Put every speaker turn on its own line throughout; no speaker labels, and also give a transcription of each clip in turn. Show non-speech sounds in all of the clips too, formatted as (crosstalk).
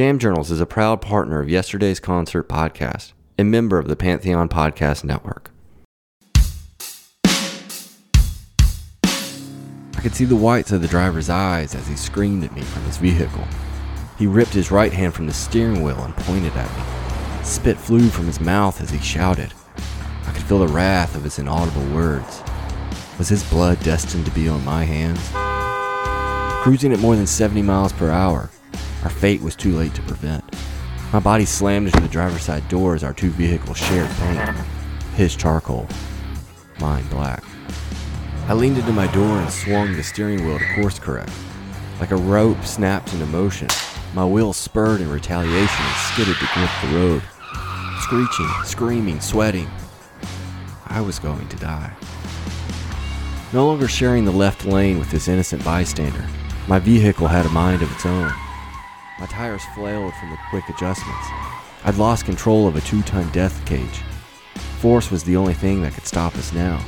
Jam Journals is a proud partner of Yesterday's Concert podcast and member of the Pantheon Podcast Network. I could see the whites of the driver's eyes as he screamed at me from his vehicle. He ripped his right hand from the steering wheel and pointed at me. Spit flew from his mouth as he shouted. I could feel the wrath of his inaudible words. Was his blood destined to be on my hands? Cruising at more than 70 miles per hour, our fate was too late to prevent. My body slammed into the driver's side door as our two vehicles shared paint. His charcoal, mine black. I leaned into my door and swung the steering wheel to course correct. Like a rope snapped into motion, my wheels spurred in retaliation and skidded to grip the road. Screeching, screaming, sweating. I was going to die. No longer sharing the left lane with this innocent bystander, my vehicle had a mind of its own. My tires flailed from the quick adjustments. I'd lost control of a two ton death cage. Force was the only thing that could stop us now.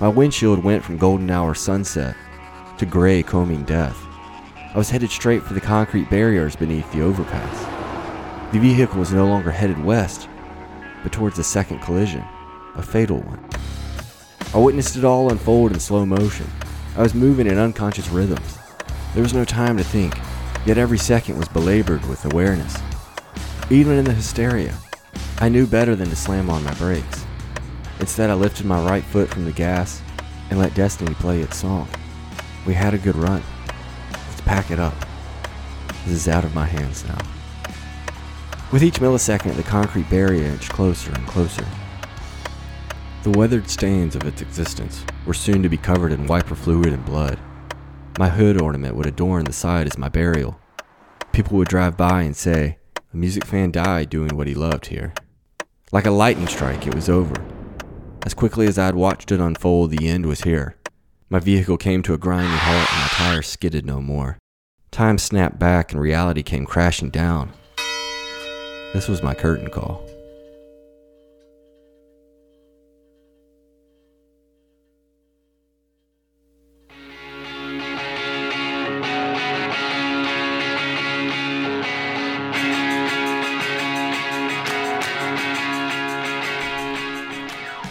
My windshield went from golden hour sunset to gray combing death. I was headed straight for the concrete barriers beneath the overpass. The vehicle was no longer headed west, but towards a second collision, a fatal one. I witnessed it all unfold in slow motion. I was moving in unconscious rhythms. There was no time to think, yet every second was belabored with awareness. Even in the hysteria, I knew better than to slam on my brakes. Instead, I lifted my right foot from the gas and let destiny play its song. We had a good run. Let's pack it up. This is out of my hands now. With each millisecond, the concrete barrier inched closer and closer. The weathered stains of its existence were soon to be covered in wiper fluid and blood. My hood ornament would adorn the side as my burial. People would drive by and say, A music fan died doing what he loved here. Like a lightning strike, it was over. As quickly as I'd watched it unfold, the end was here. My vehicle came to a grinding halt and my tires skidded no more. Time snapped back and reality came crashing down. This was my curtain call.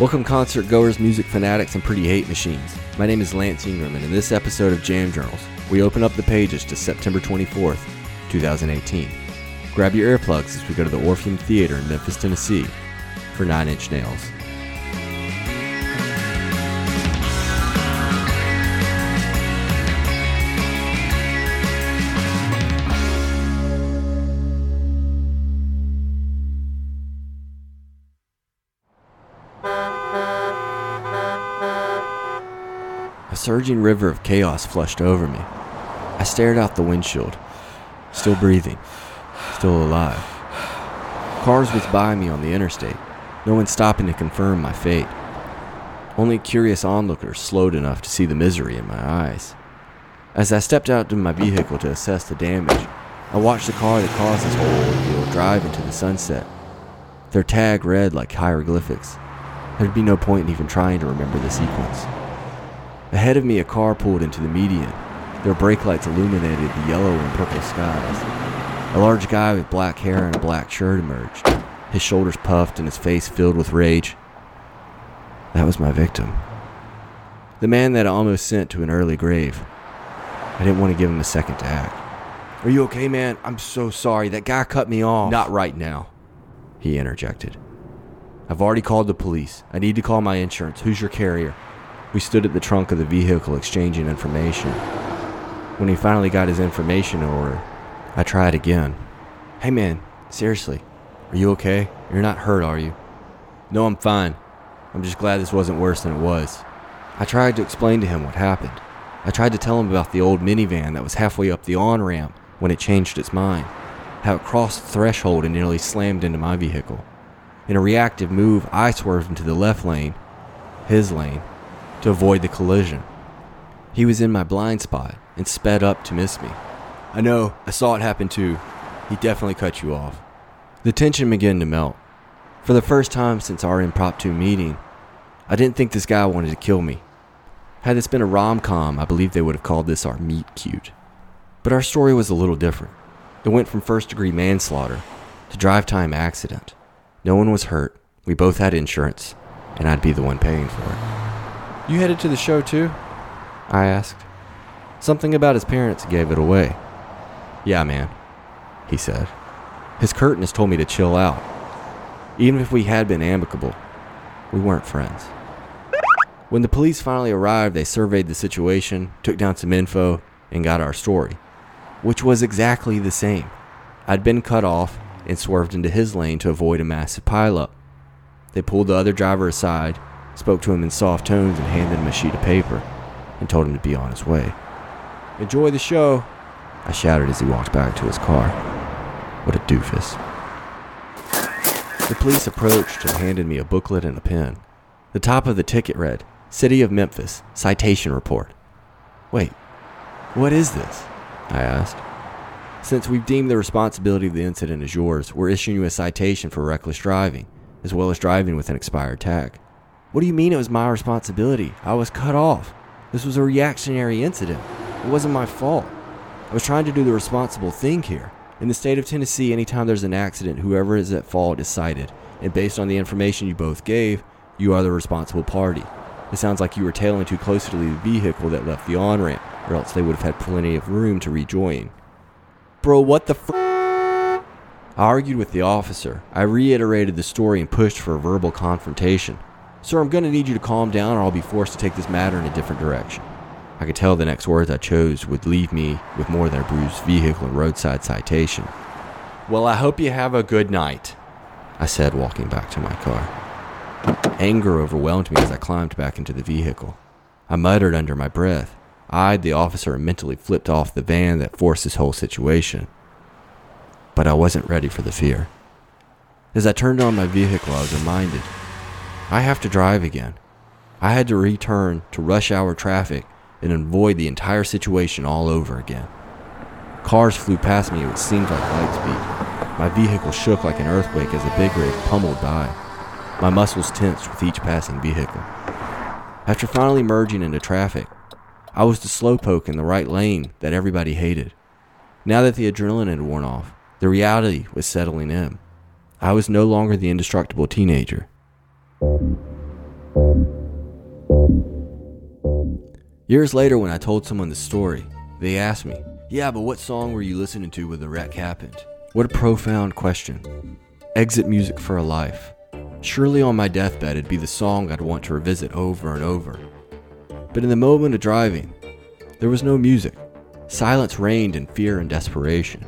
Welcome, concert goers, music fanatics, and pretty hate machines. My name is Lance Ingram, and in this episode of Jam Journals, we open up the pages to September 24th, 2018. Grab your earplugs as we go to the Orpheum Theater in Memphis, Tennessee for Nine Inch Nails. Surging river of chaos flushed over me. I stared out the windshield, still breathing, still alive. Cars whizzed by me on the interstate, no one stopping to confirm my fate. Only curious onlookers slowed enough to see the misery in my eyes. As I stepped out to my vehicle to assess the damage, I watched the car that caused this ordeal drive into the sunset. Their tag read like hieroglyphics. There'd be no point in even trying to remember the sequence. Ahead of me, a car pulled into the median. Their brake lights illuminated the yellow and purple skies. A large guy with black hair and a black shirt emerged, his shoulders puffed and his face filled with rage. That was my victim. The man that I almost sent to an early grave. I didn't want to give him a second to act. Are you okay, man? I'm so sorry. That guy cut me off. Not right now, he interjected. I've already called the police. I need to call my insurance. Who's your carrier? We stood at the trunk of the vehicle exchanging information. When he finally got his information in order, I tried again. Hey man, seriously, are you okay? You're not hurt, are you? No, I'm fine. I'm just glad this wasn't worse than it was. I tried to explain to him what happened. I tried to tell him about the old minivan that was halfway up the on ramp when it changed its mind, how it crossed the threshold and nearly slammed into my vehicle. In a reactive move, I swerved into the left lane, his lane, to avoid the collision. He was in my blind spot and sped up to miss me. I know, I saw it happen too. He definitely cut you off. The tension began to melt. For the first time since our impromptu meeting, I didn't think this guy wanted to kill me. Had this been a rom com, I believe they would have called this our meet cute. But our story was a little different. It went from first degree manslaughter to drive time accident. No one was hurt. We both had insurance, and I'd be the one paying for it. You headed to the show too? I asked. Something about his parents gave it away. Yeah, man, he said. His curtainist told me to chill out. Even if we had been amicable, we weren't friends. When the police finally arrived, they surveyed the situation, took down some info, and got our story, which was exactly the same. I'd been cut off and swerved into his lane to avoid a massive pileup. They pulled the other driver aside, spoke to him in soft tones, and handed him a sheet of paper and told him to be on his way. Enjoy the show, I shouted as he walked back to his car. What a doofus. The police approached and handed me a booklet and a pen. The top of the ticket read, City of Memphis, Citation Report. Wait, what is this? I asked. Since we've deemed the responsibility of the incident as yours, we're issuing you a citation for reckless driving, as well as driving with an expired tag. What do you mean it was my responsibility? I was cut off. This was a reactionary incident. It wasn't my fault. I was trying to do the responsible thing here. In the state of Tennessee, anytime there's an accident, whoever is at fault is cited. And based on the information you both gave, you are the responsible party. It sounds like you were tailing too closely to the vehicle that left the on ramp, or else they would have had plenty of room to rejoin. Bro, what the fr? I argued with the officer. I reiterated the story and pushed for a verbal confrontation. Sir, I'm going to need you to calm down or I'll be forced to take this matter in a different direction. I could tell the next words I chose would leave me with more than a bruised vehicle and roadside citation. Well, I hope you have a good night, I said, walking back to my car. Anger overwhelmed me as I climbed back into the vehicle. I muttered under my breath, eyed the officer, and mentally flipped off the van that forced this whole situation. But I wasn't ready for the fear. As I turned on my vehicle, I was reminded I have to drive again. I had to return to rush hour traffic and avoid the entire situation all over again. Cars flew past me at what seemed like light speed. My vehicle shook like an earthquake as a big rig pummeled by. My muscles tensed with each passing vehicle. After finally merging into traffic, I was the slowpoke in the right lane that everybody hated. Now that the adrenaline had worn off, the reality was settling in. I was no longer the indestructible teenager. Years later, when I told someone the story, they asked me, Yeah, but what song were you listening to when the wreck happened? What a profound question. Exit music for a life. Surely on my deathbed, it'd be the song I'd want to revisit over and over. But in the moment of driving, there was no music. Silence reigned in fear and desperation.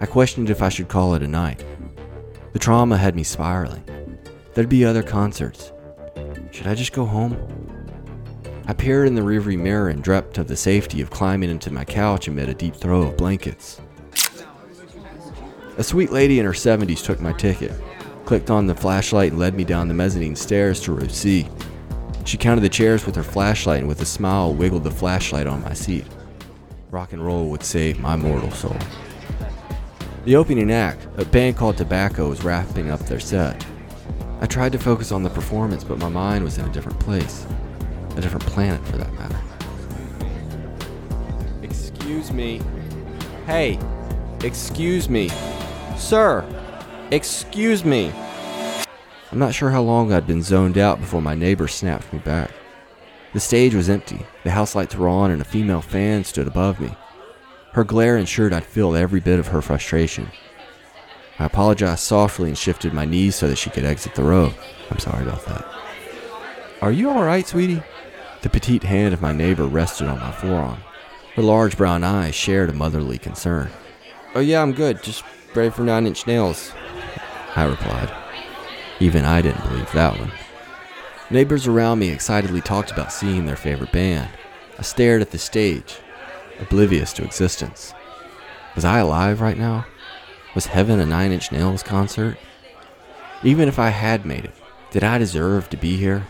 I questioned if I should call it a night. The trauma had me spiraling. There'd be other concerts. Should I just go home? I peered in the rearview mirror and dreamt of the safety of climbing into my couch amid a deep throw of blankets. A sweet lady in her 70s took my ticket, clicked on the flashlight, and led me down the mezzanine stairs to row C. She counted the chairs with her flashlight and with a smile wiggled the flashlight on my seat. Rock and roll would save my mortal soul. The opening act, a band called Tobacco, was wrapping up their set. I tried to focus on the performance, but my mind was in a different place a different planet for that matter. Excuse me. Hey, excuse me. Sir, excuse me. I'm not sure how long I'd been zoned out before my neighbor snapped me back. The stage was empty, the house lights were on, and a female fan stood above me. Her glare ensured I'd feel every bit of her frustration. I apologized softly and shifted my knees so that she could exit the row. I'm sorry about that. Are you alright, sweetie? The petite hand of my neighbor rested on my forearm. Her large brown eyes shared a motherly concern. Oh, yeah, I'm good. Just brave for nine inch nails, I replied. Even I didn't believe that one. Neighbors around me excitedly talked about seeing their favorite band. I stared at the stage, oblivious to existence. Was I alive right now? Was heaven a Nine Inch Nails concert? Even if I had made it, did I deserve to be here?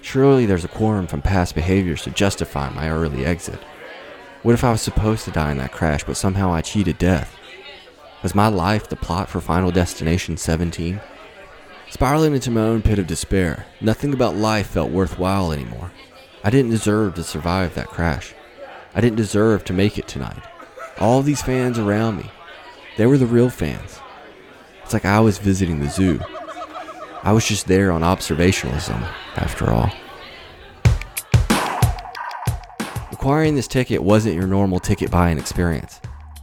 Surely there's a quorum from past behaviors to justify my early exit. What if I was supposed to die in that crash, but somehow I cheated death? Was my life the plot for Final Destination 17? Spiraling into my own pit of despair, nothing about life felt worthwhile anymore. I didn't deserve to survive that crash. I didn't deserve to make it tonight. All these fans around me, They were the real fans. It's like I was visiting the zoo. I was just there on observationalism, after all. Acquiring this ticket wasn't your normal ticket buying experience,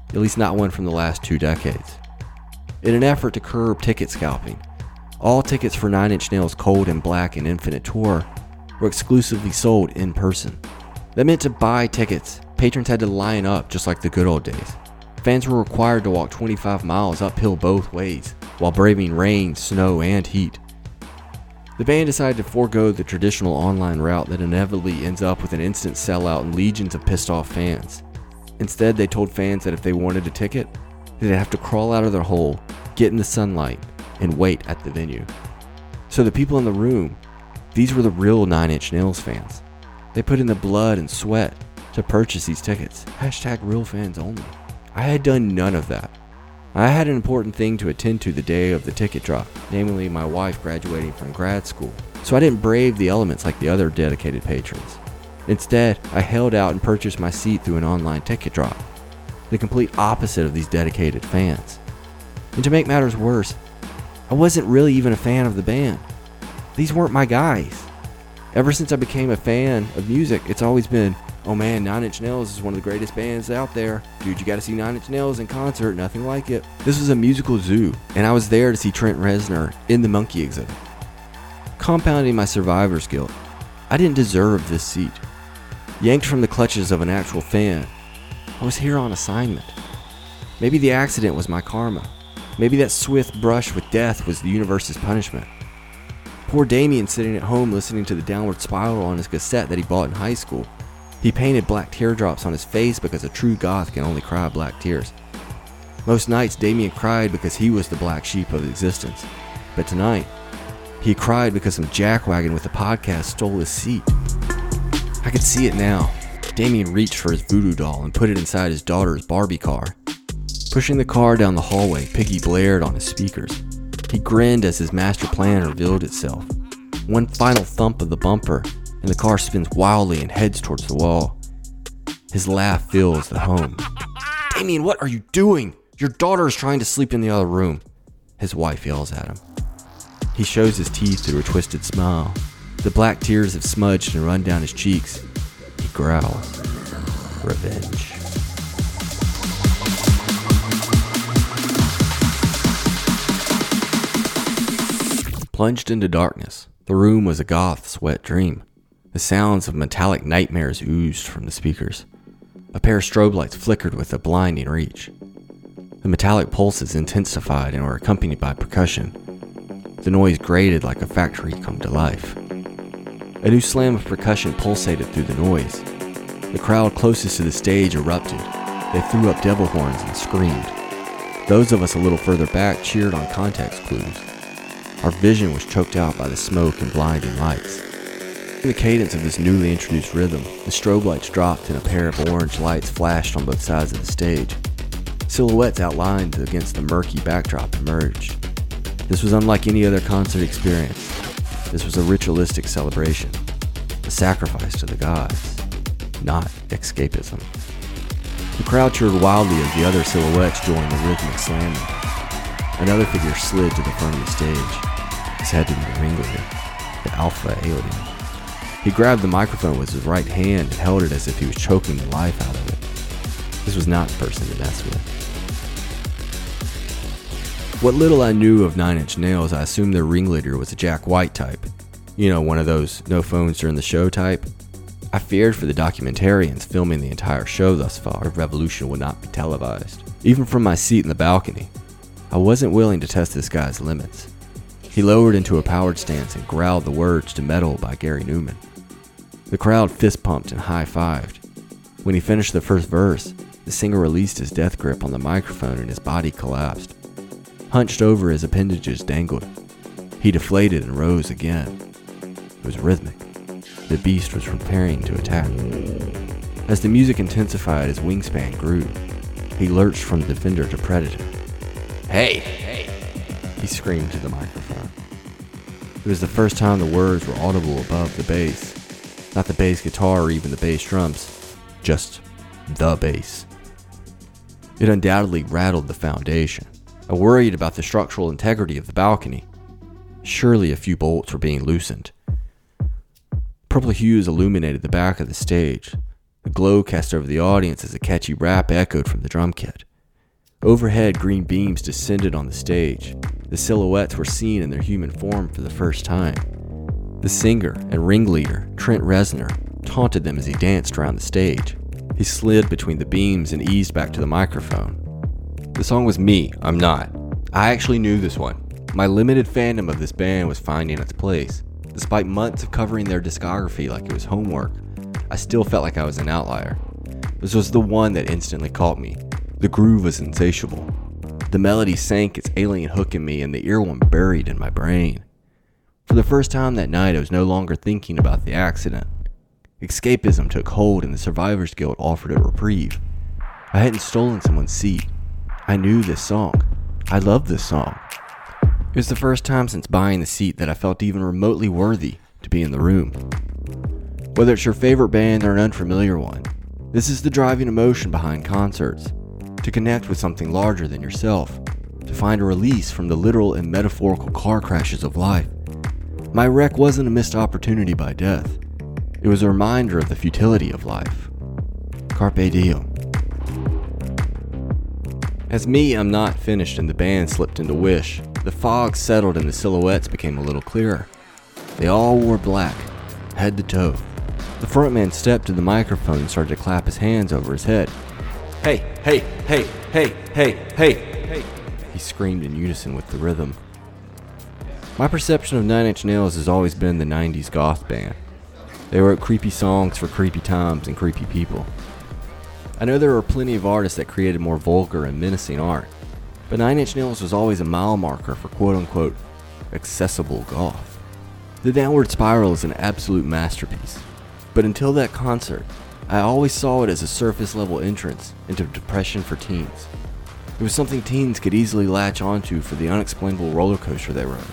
at least not one from the last two decades. In an effort to curb ticket scalping, all tickets for Nine Inch Nails' Cold and Black and Infinite Tour were exclusively sold in person. That meant to buy tickets, patrons had to line up just like the good old days. Fans were required to walk 25 miles uphill both ways while braving rain, snow, and heat. The band decided to forego the traditional online route that inevitably ends up with an instant sellout and legions of pissed off fans. Instead, they told fans that if they wanted a ticket, they'd have to crawl out of their hole, get in the sunlight, and wait at the venue. So the people in the room, these were the real Nine Inch Nails fans. They put in the blood and sweat to purchase these tickets. Hashtag real fans only. I had done none of that. I had an important thing to attend to the day of the ticket drop, namely my wife graduating from grad school, so I didn't brave the elements like the other dedicated patrons. Instead, I held out and purchased my seat through an online ticket drop, the complete opposite of these dedicated fans. And to make matters worse, I wasn't really even a fan of the band. These weren't my guys. Ever since I became a fan of music, it's always been Oh man, Nine Inch Nails is one of the greatest bands out there. Dude, you gotta see Nine Inch Nails in concert, nothing like it. This was a musical zoo, and I was there to see Trent Reznor in the Monkey exhibit. Compounding my survivor's guilt, I didn't deserve this seat. Yanked from the clutches of an actual fan, I was here on assignment. Maybe the accident was my karma. Maybe that swift brush with death was the universe's punishment. Poor Damien sitting at home listening to the downward spiral on his cassette that he bought in high school. He painted black teardrops on his face because a true goth can only cry black tears. Most nights, Damien cried because he was the black sheep of existence. But tonight, he cried because some jackwagon with a podcast stole his seat. I could see it now. Damien reached for his voodoo doll and put it inside his daughter's Barbie car. Pushing the car down the hallway, Piggy blared on his speakers. He grinned as his master plan revealed itself. One final thump of the bumper, and the car spins wildly and heads towards the wall. His laugh fills the home. Damien, what are you doing? Your daughter is trying to sleep in the other room. His wife yells at him. He shows his teeth through a twisted smile. The black tears have smudged and run down his cheeks. He growls. Revenge. Plunged into darkness, the room was a goth's wet dream. The sounds of metallic nightmares oozed from the speakers. A pair of strobe lights flickered with a blinding reach. The metallic pulses intensified and were accompanied by percussion. The noise grated like a factory come to life. A new slam of percussion pulsated through the noise. The crowd closest to the stage erupted. They threw up devil horns and screamed. Those of us a little further back cheered on context clues. Our vision was choked out by the smoke and blinding lights. In the cadence of this newly introduced rhythm, the strobe lights dropped and a pair of orange lights flashed on both sides of the stage. Silhouettes outlined against the murky backdrop emerged. This was unlike any other concert experience. This was a ritualistic celebration, a sacrifice to the gods, not escapism. The crowd cheered wildly as the other silhouettes joined the rhythmic slamming. Another figure slid to the front of the stage. His head had to be the ringleader, the alpha alien. He grabbed the microphone with his right hand and held it as if he was choking the life out of it. This was not the person to mess with. What little I knew of Nine Inch Nails, I assumed their ringleader was a Jack White type. You know, one of those no phones during the show type. I feared for the documentarians filming the entire show thus far, revolution would not be televised. Even from my seat in the balcony, I wasn't willing to test this guy's limits. He lowered into a powered stance and growled the words to Metal by Gary Numan. The crowd fist pumped and high fived. When he finished the first verse, the singer released his death grip on the microphone and his body collapsed. Hunched over, his appendages dangled. He deflated and rose again. It was rhythmic. The beast was preparing to attack. As the music intensified, his wingspan grew. He lurched from defender to predator. Hey! Hey! He screamed to the microphone. It was the first time the words were audible above the bass. Not the bass guitar or even the bass drums, just the bass. It undoubtedly rattled the foundation. I worried about the structural integrity of the balcony. Surely a few bolts were being loosened. Purple hues illuminated the back of the stage. The glow cast over the audience as a catchy rap echoed from the drum kit. Overhead, green beams descended on the stage. The silhouettes were seen in their human form for the first time. The singer and ringleader, Trent Reznor, taunted them as he danced around the stage. He slid between the beams and eased back to the microphone. The song was Me, I'm Not. I actually knew this one. My limited fandom of this band was finding its place. Despite months of covering their discography like it was homework, I still felt like I was an outlier. This was the one that instantly caught me. The groove was insatiable. The melody sank its alien hook in me, and the earworm buried in my brain. For the first time that night, I was no longer thinking about the accident. Escapism took hold, and the Survivors Guild offered a reprieve. I hadn't stolen someone's seat. I knew this song. I loved this song. It was the first time since buying the seat that I felt even remotely worthy to be in the room. Whether it's your favorite band or an unfamiliar one, this is the driving emotion behind concerts to connect with something larger than yourself, to find a release from the literal and metaphorical car crashes of life. My wreck wasn't a missed opportunity by death, it was a reminder of the futility of life. Carpe diem. As me, I'm not finished and the band slipped into Wish, the fog settled and the silhouettes became a little clearer. They all wore black, head to toe. The frontman stepped to the microphone and started to clap his hands over his head. Hey, hey, hey, hey, hey, hey, hey, he screamed in unison with the rhythm. My perception of Nine Inch Nails has always been the 90s goth band. They wrote creepy songs for creepy times and creepy people. I know there were plenty of artists that created more vulgar and menacing art, but Nine Inch Nails was always a mile marker for quote unquote accessible goth. The Downward Spiral is an absolute masterpiece, but until that concert, I always saw it as a surface level entrance into depression for teens. It was something teens could easily latch onto for the unexplainable roller coaster they rode.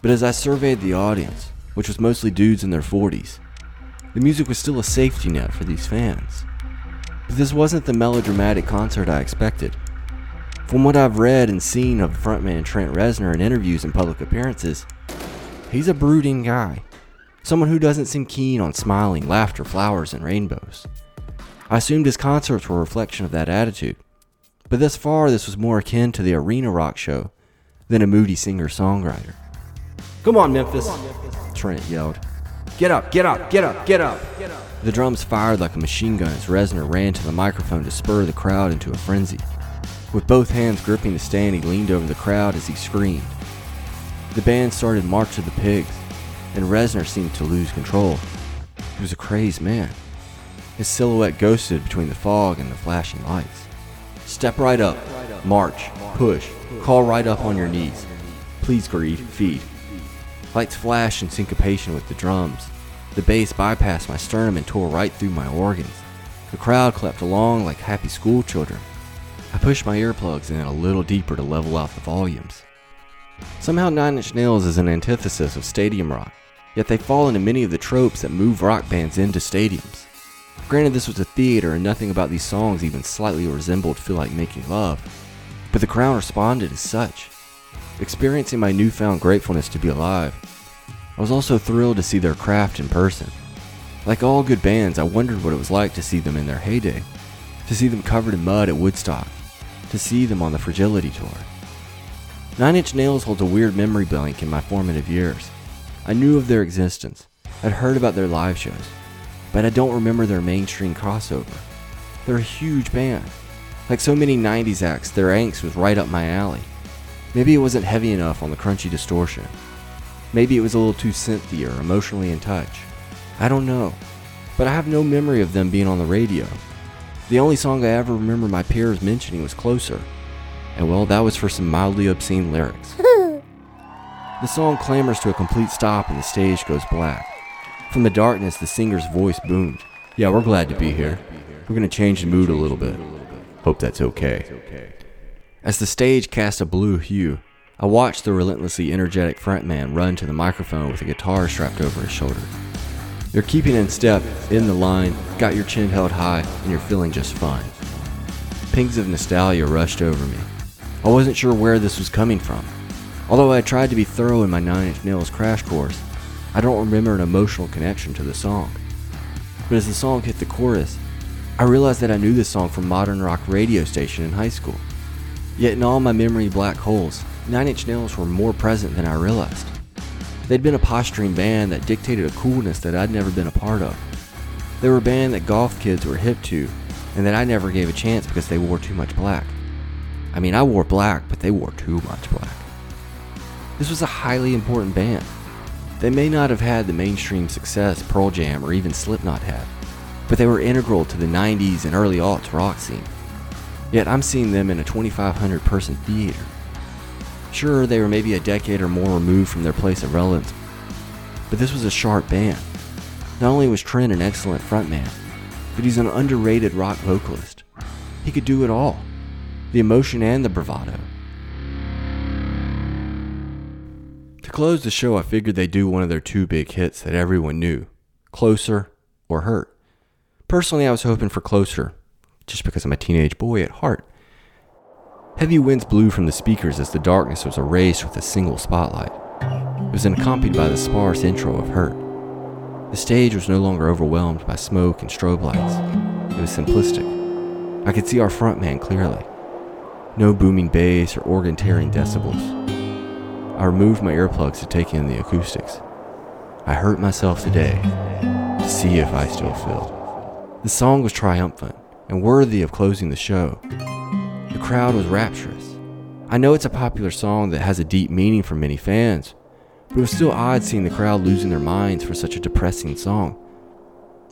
But as I surveyed the audience, which was mostly dudes in their 40s, the music was still a safety net for these fans. But this wasn't the melodramatic concert I expected. From what I've read and seen of frontman Trent Reznor in interviews and public appearances, he's a brooding guy. Someone who doesn't seem keen on smiling, laughter, flowers, and rainbows. I assumed his concerts were a reflection of that attitude. But thus far, this was more akin to the arena rock show than a moody singer songwriter. Come on, Memphis, Trent yelled. Get up, get up, get up, get up. The drums fired like a machine gun as Reznor ran to the microphone to spur the crowd into a frenzy. With both hands gripping the stand, he leaned over the crowd as he screamed. The band started March of the Pigs, and Reznor seemed to lose control. He was a crazed man. His silhouette ghosted between the fog and the flashing lights. Step right up, march, push, call right up on your knees. Please greed, feed. Lights flashed in syncopation with the drums. The bass bypassed my sternum and tore right through my organs. The crowd clapped along like happy schoolchildren. I pushed my earplugs in a little deeper to level out the volumes. Somehow Nine Inch Nails is an antithesis of stadium rock, yet they fall into many of the tropes that move rock bands into stadiums. Granted, this was a theater and nothing about these songs even slightly resembled Feel Like Making Love, but the crowd responded as such. Experiencing my newfound gratefulness to be alive, I was also thrilled to see their craft in person. Like all good bands, I wondered what it was like to see them in their heyday, to see them covered in mud at Woodstock, to see them on the Fragility Tour. Nine Inch Nails holds a weird memory blank in my formative years. I knew of their existence, I'd heard about their live shows, but I don't remember their mainstream crossover. They're a huge band. Like so many 90s acts, their angst was right up my alley. Maybe it wasn't heavy enough on the crunchy distortion. Maybe it was a little too synthy or emotionally in touch. I don't know. But I have no memory of them being on the radio. The only song I ever remember my peers mentioning was Closer. And well, that was for some mildly obscene lyrics. (laughs) the song clamors to a complete stop and the stage goes black. From the darkness, the singer's voice boomed. Yeah, we're glad to be here. We're gonna change the mood a little bit. Hope that's okay. As the stage cast a blue hue, I watched the relentlessly energetic frontman run to the microphone with a guitar strapped over his shoulder. You're keeping in step, in the line, got your chin held high, and you're feeling just fine. Pangs of nostalgia rushed over me. I wasn't sure where this was coming from. Although I tried to be thorough in my Nine Inch Nails crash course, I don't remember an emotional connection to the song. But as the song hit the chorus, I realized that I knew this song from modern rock radio station in high school. Yet in all my memory black holes, Nine Inch Nails were more present than I realized. They'd been a posturing band that dictated a coolness that I'd never been a part of. They were a band that golf kids were hip to, and that I never gave a chance because they wore too much black. I mean, I wore black, but they wore too much black. This was a highly important band. They may not have had the mainstream success Pearl Jam or even Slipknot had, but they were integral to the 90s and early aughts rock scene. Yet I'm seeing them in a 2,500 person theater. Sure, they were maybe a decade or more removed from their place of relevance, but this was a sharp band. Not only was Trent an excellent frontman, but he's an underrated rock vocalist. He could do it all the emotion and the bravado. To close the show, I figured they'd do one of their two big hits that everyone knew Closer or Hurt. Personally, I was hoping for Closer, just because I'm a teenage boy at heart. Heavy winds blew from the speakers as the darkness was erased with a single spotlight. It was accompanied by the sparse intro of Hurt. The stage was no longer overwhelmed by smoke and strobe lights. It was simplistic. I could see our front man clearly. No booming bass or organ tearing decibels. I removed my earplugs to take in the acoustics. I hurt myself today to see if I still feel. The song was triumphant and worthy of closing the show. The crowd was rapturous. I know it's a popular song that has a deep meaning for many fans, but it was still odd seeing the crowd losing their minds for such a depressing song.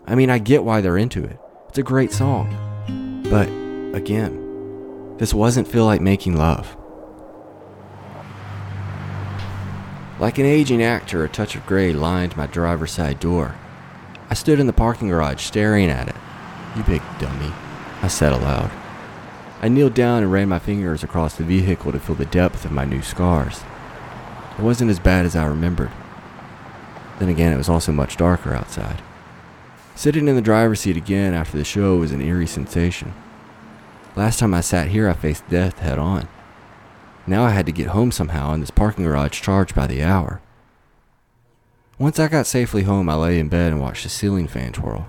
I mean, I get why they're into it. It's a great song. But, again, this wasn't feel like making love. Like an aging actor, a touch of gray lined my driver's side door. I stood in the parking garage staring at it. You big dummy, I said aloud. I kneeled down and ran my fingers across the vehicle to feel the depth of my new scars. It wasn't as bad as I remembered. Then again, it was also much darker outside. Sitting in the driver's seat again after the show was an eerie sensation. Last time I sat here, I faced death head on. Now I had to get home somehow, and this parking garage charged by the hour. Once I got safely home, I lay in bed and watched the ceiling fan twirl.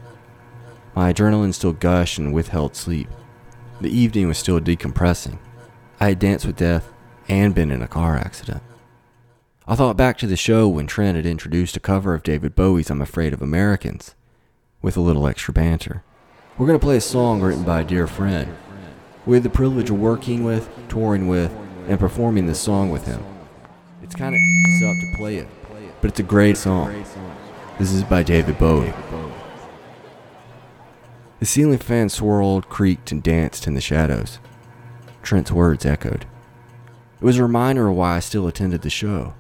My adrenaline still gushed and withheld sleep. The evening was still decompressing. I had danced with death and been in a car accident. I thought back to the show when Trent had introduced a cover of David Bowie's I'm Afraid of Americans, with a little extra banter. We're going to play a song written by a dear friend. We had the privilege of working with, touring with, and performing this song with him. It's kind of up to play it, but it's a great song. This is by David Bowie. The ceiling fan swirled, creaked, and danced in the shadows. Trent's words echoed. It was a reminder of why I still attended the show.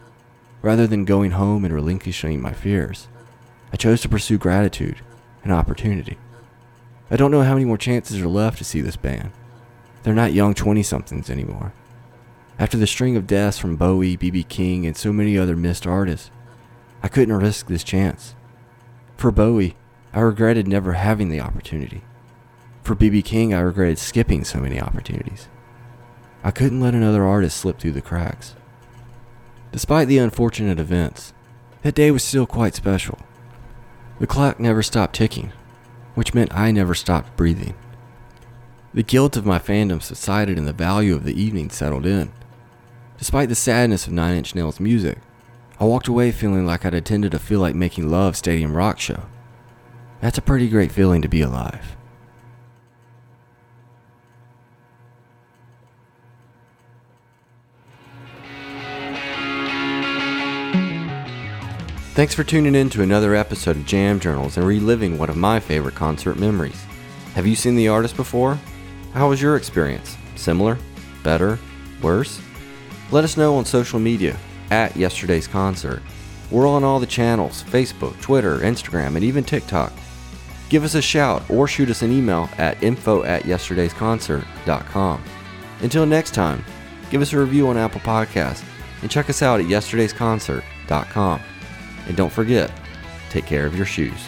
Rather than going home and relinquishing my fears, I chose to pursue gratitude and opportunity. I don't know how many more chances are left to see this band. They're not young 20 somethings anymore. After the string of deaths from Bowie, B.B. King, and so many other missed artists, I couldn't risk this chance. For Bowie, I regretted never having the opportunity. For B.B. King, I regretted skipping so many opportunities. I couldn't let another artist slip through the cracks. Despite the unfortunate events, that day was still quite special. The clock never stopped ticking, which meant I never stopped breathing. The guilt of my fandom subsided and the value of the evening settled in. Despite the sadness of Nine Inch Nails music, I walked away feeling like I'd attended a Feel Like Making Love stadium rock show. That's a pretty great feeling to be alive. Thanks for tuning in to another episode of Jam Journals and reliving one of my favorite concert memories. Have you seen the artist before? How was your experience? Similar? Better? Worse? Let us know on social media at yesterday's concert. We're on all the channels Facebook, Twitter, Instagram, and even TikTok. Give us a shout or shoot us an email at info at yesterdaysconcert.com. Until next time, give us a review on Apple Podcasts and check us out at yesterdaysconcert.com. And don't forget, take care of your shoes.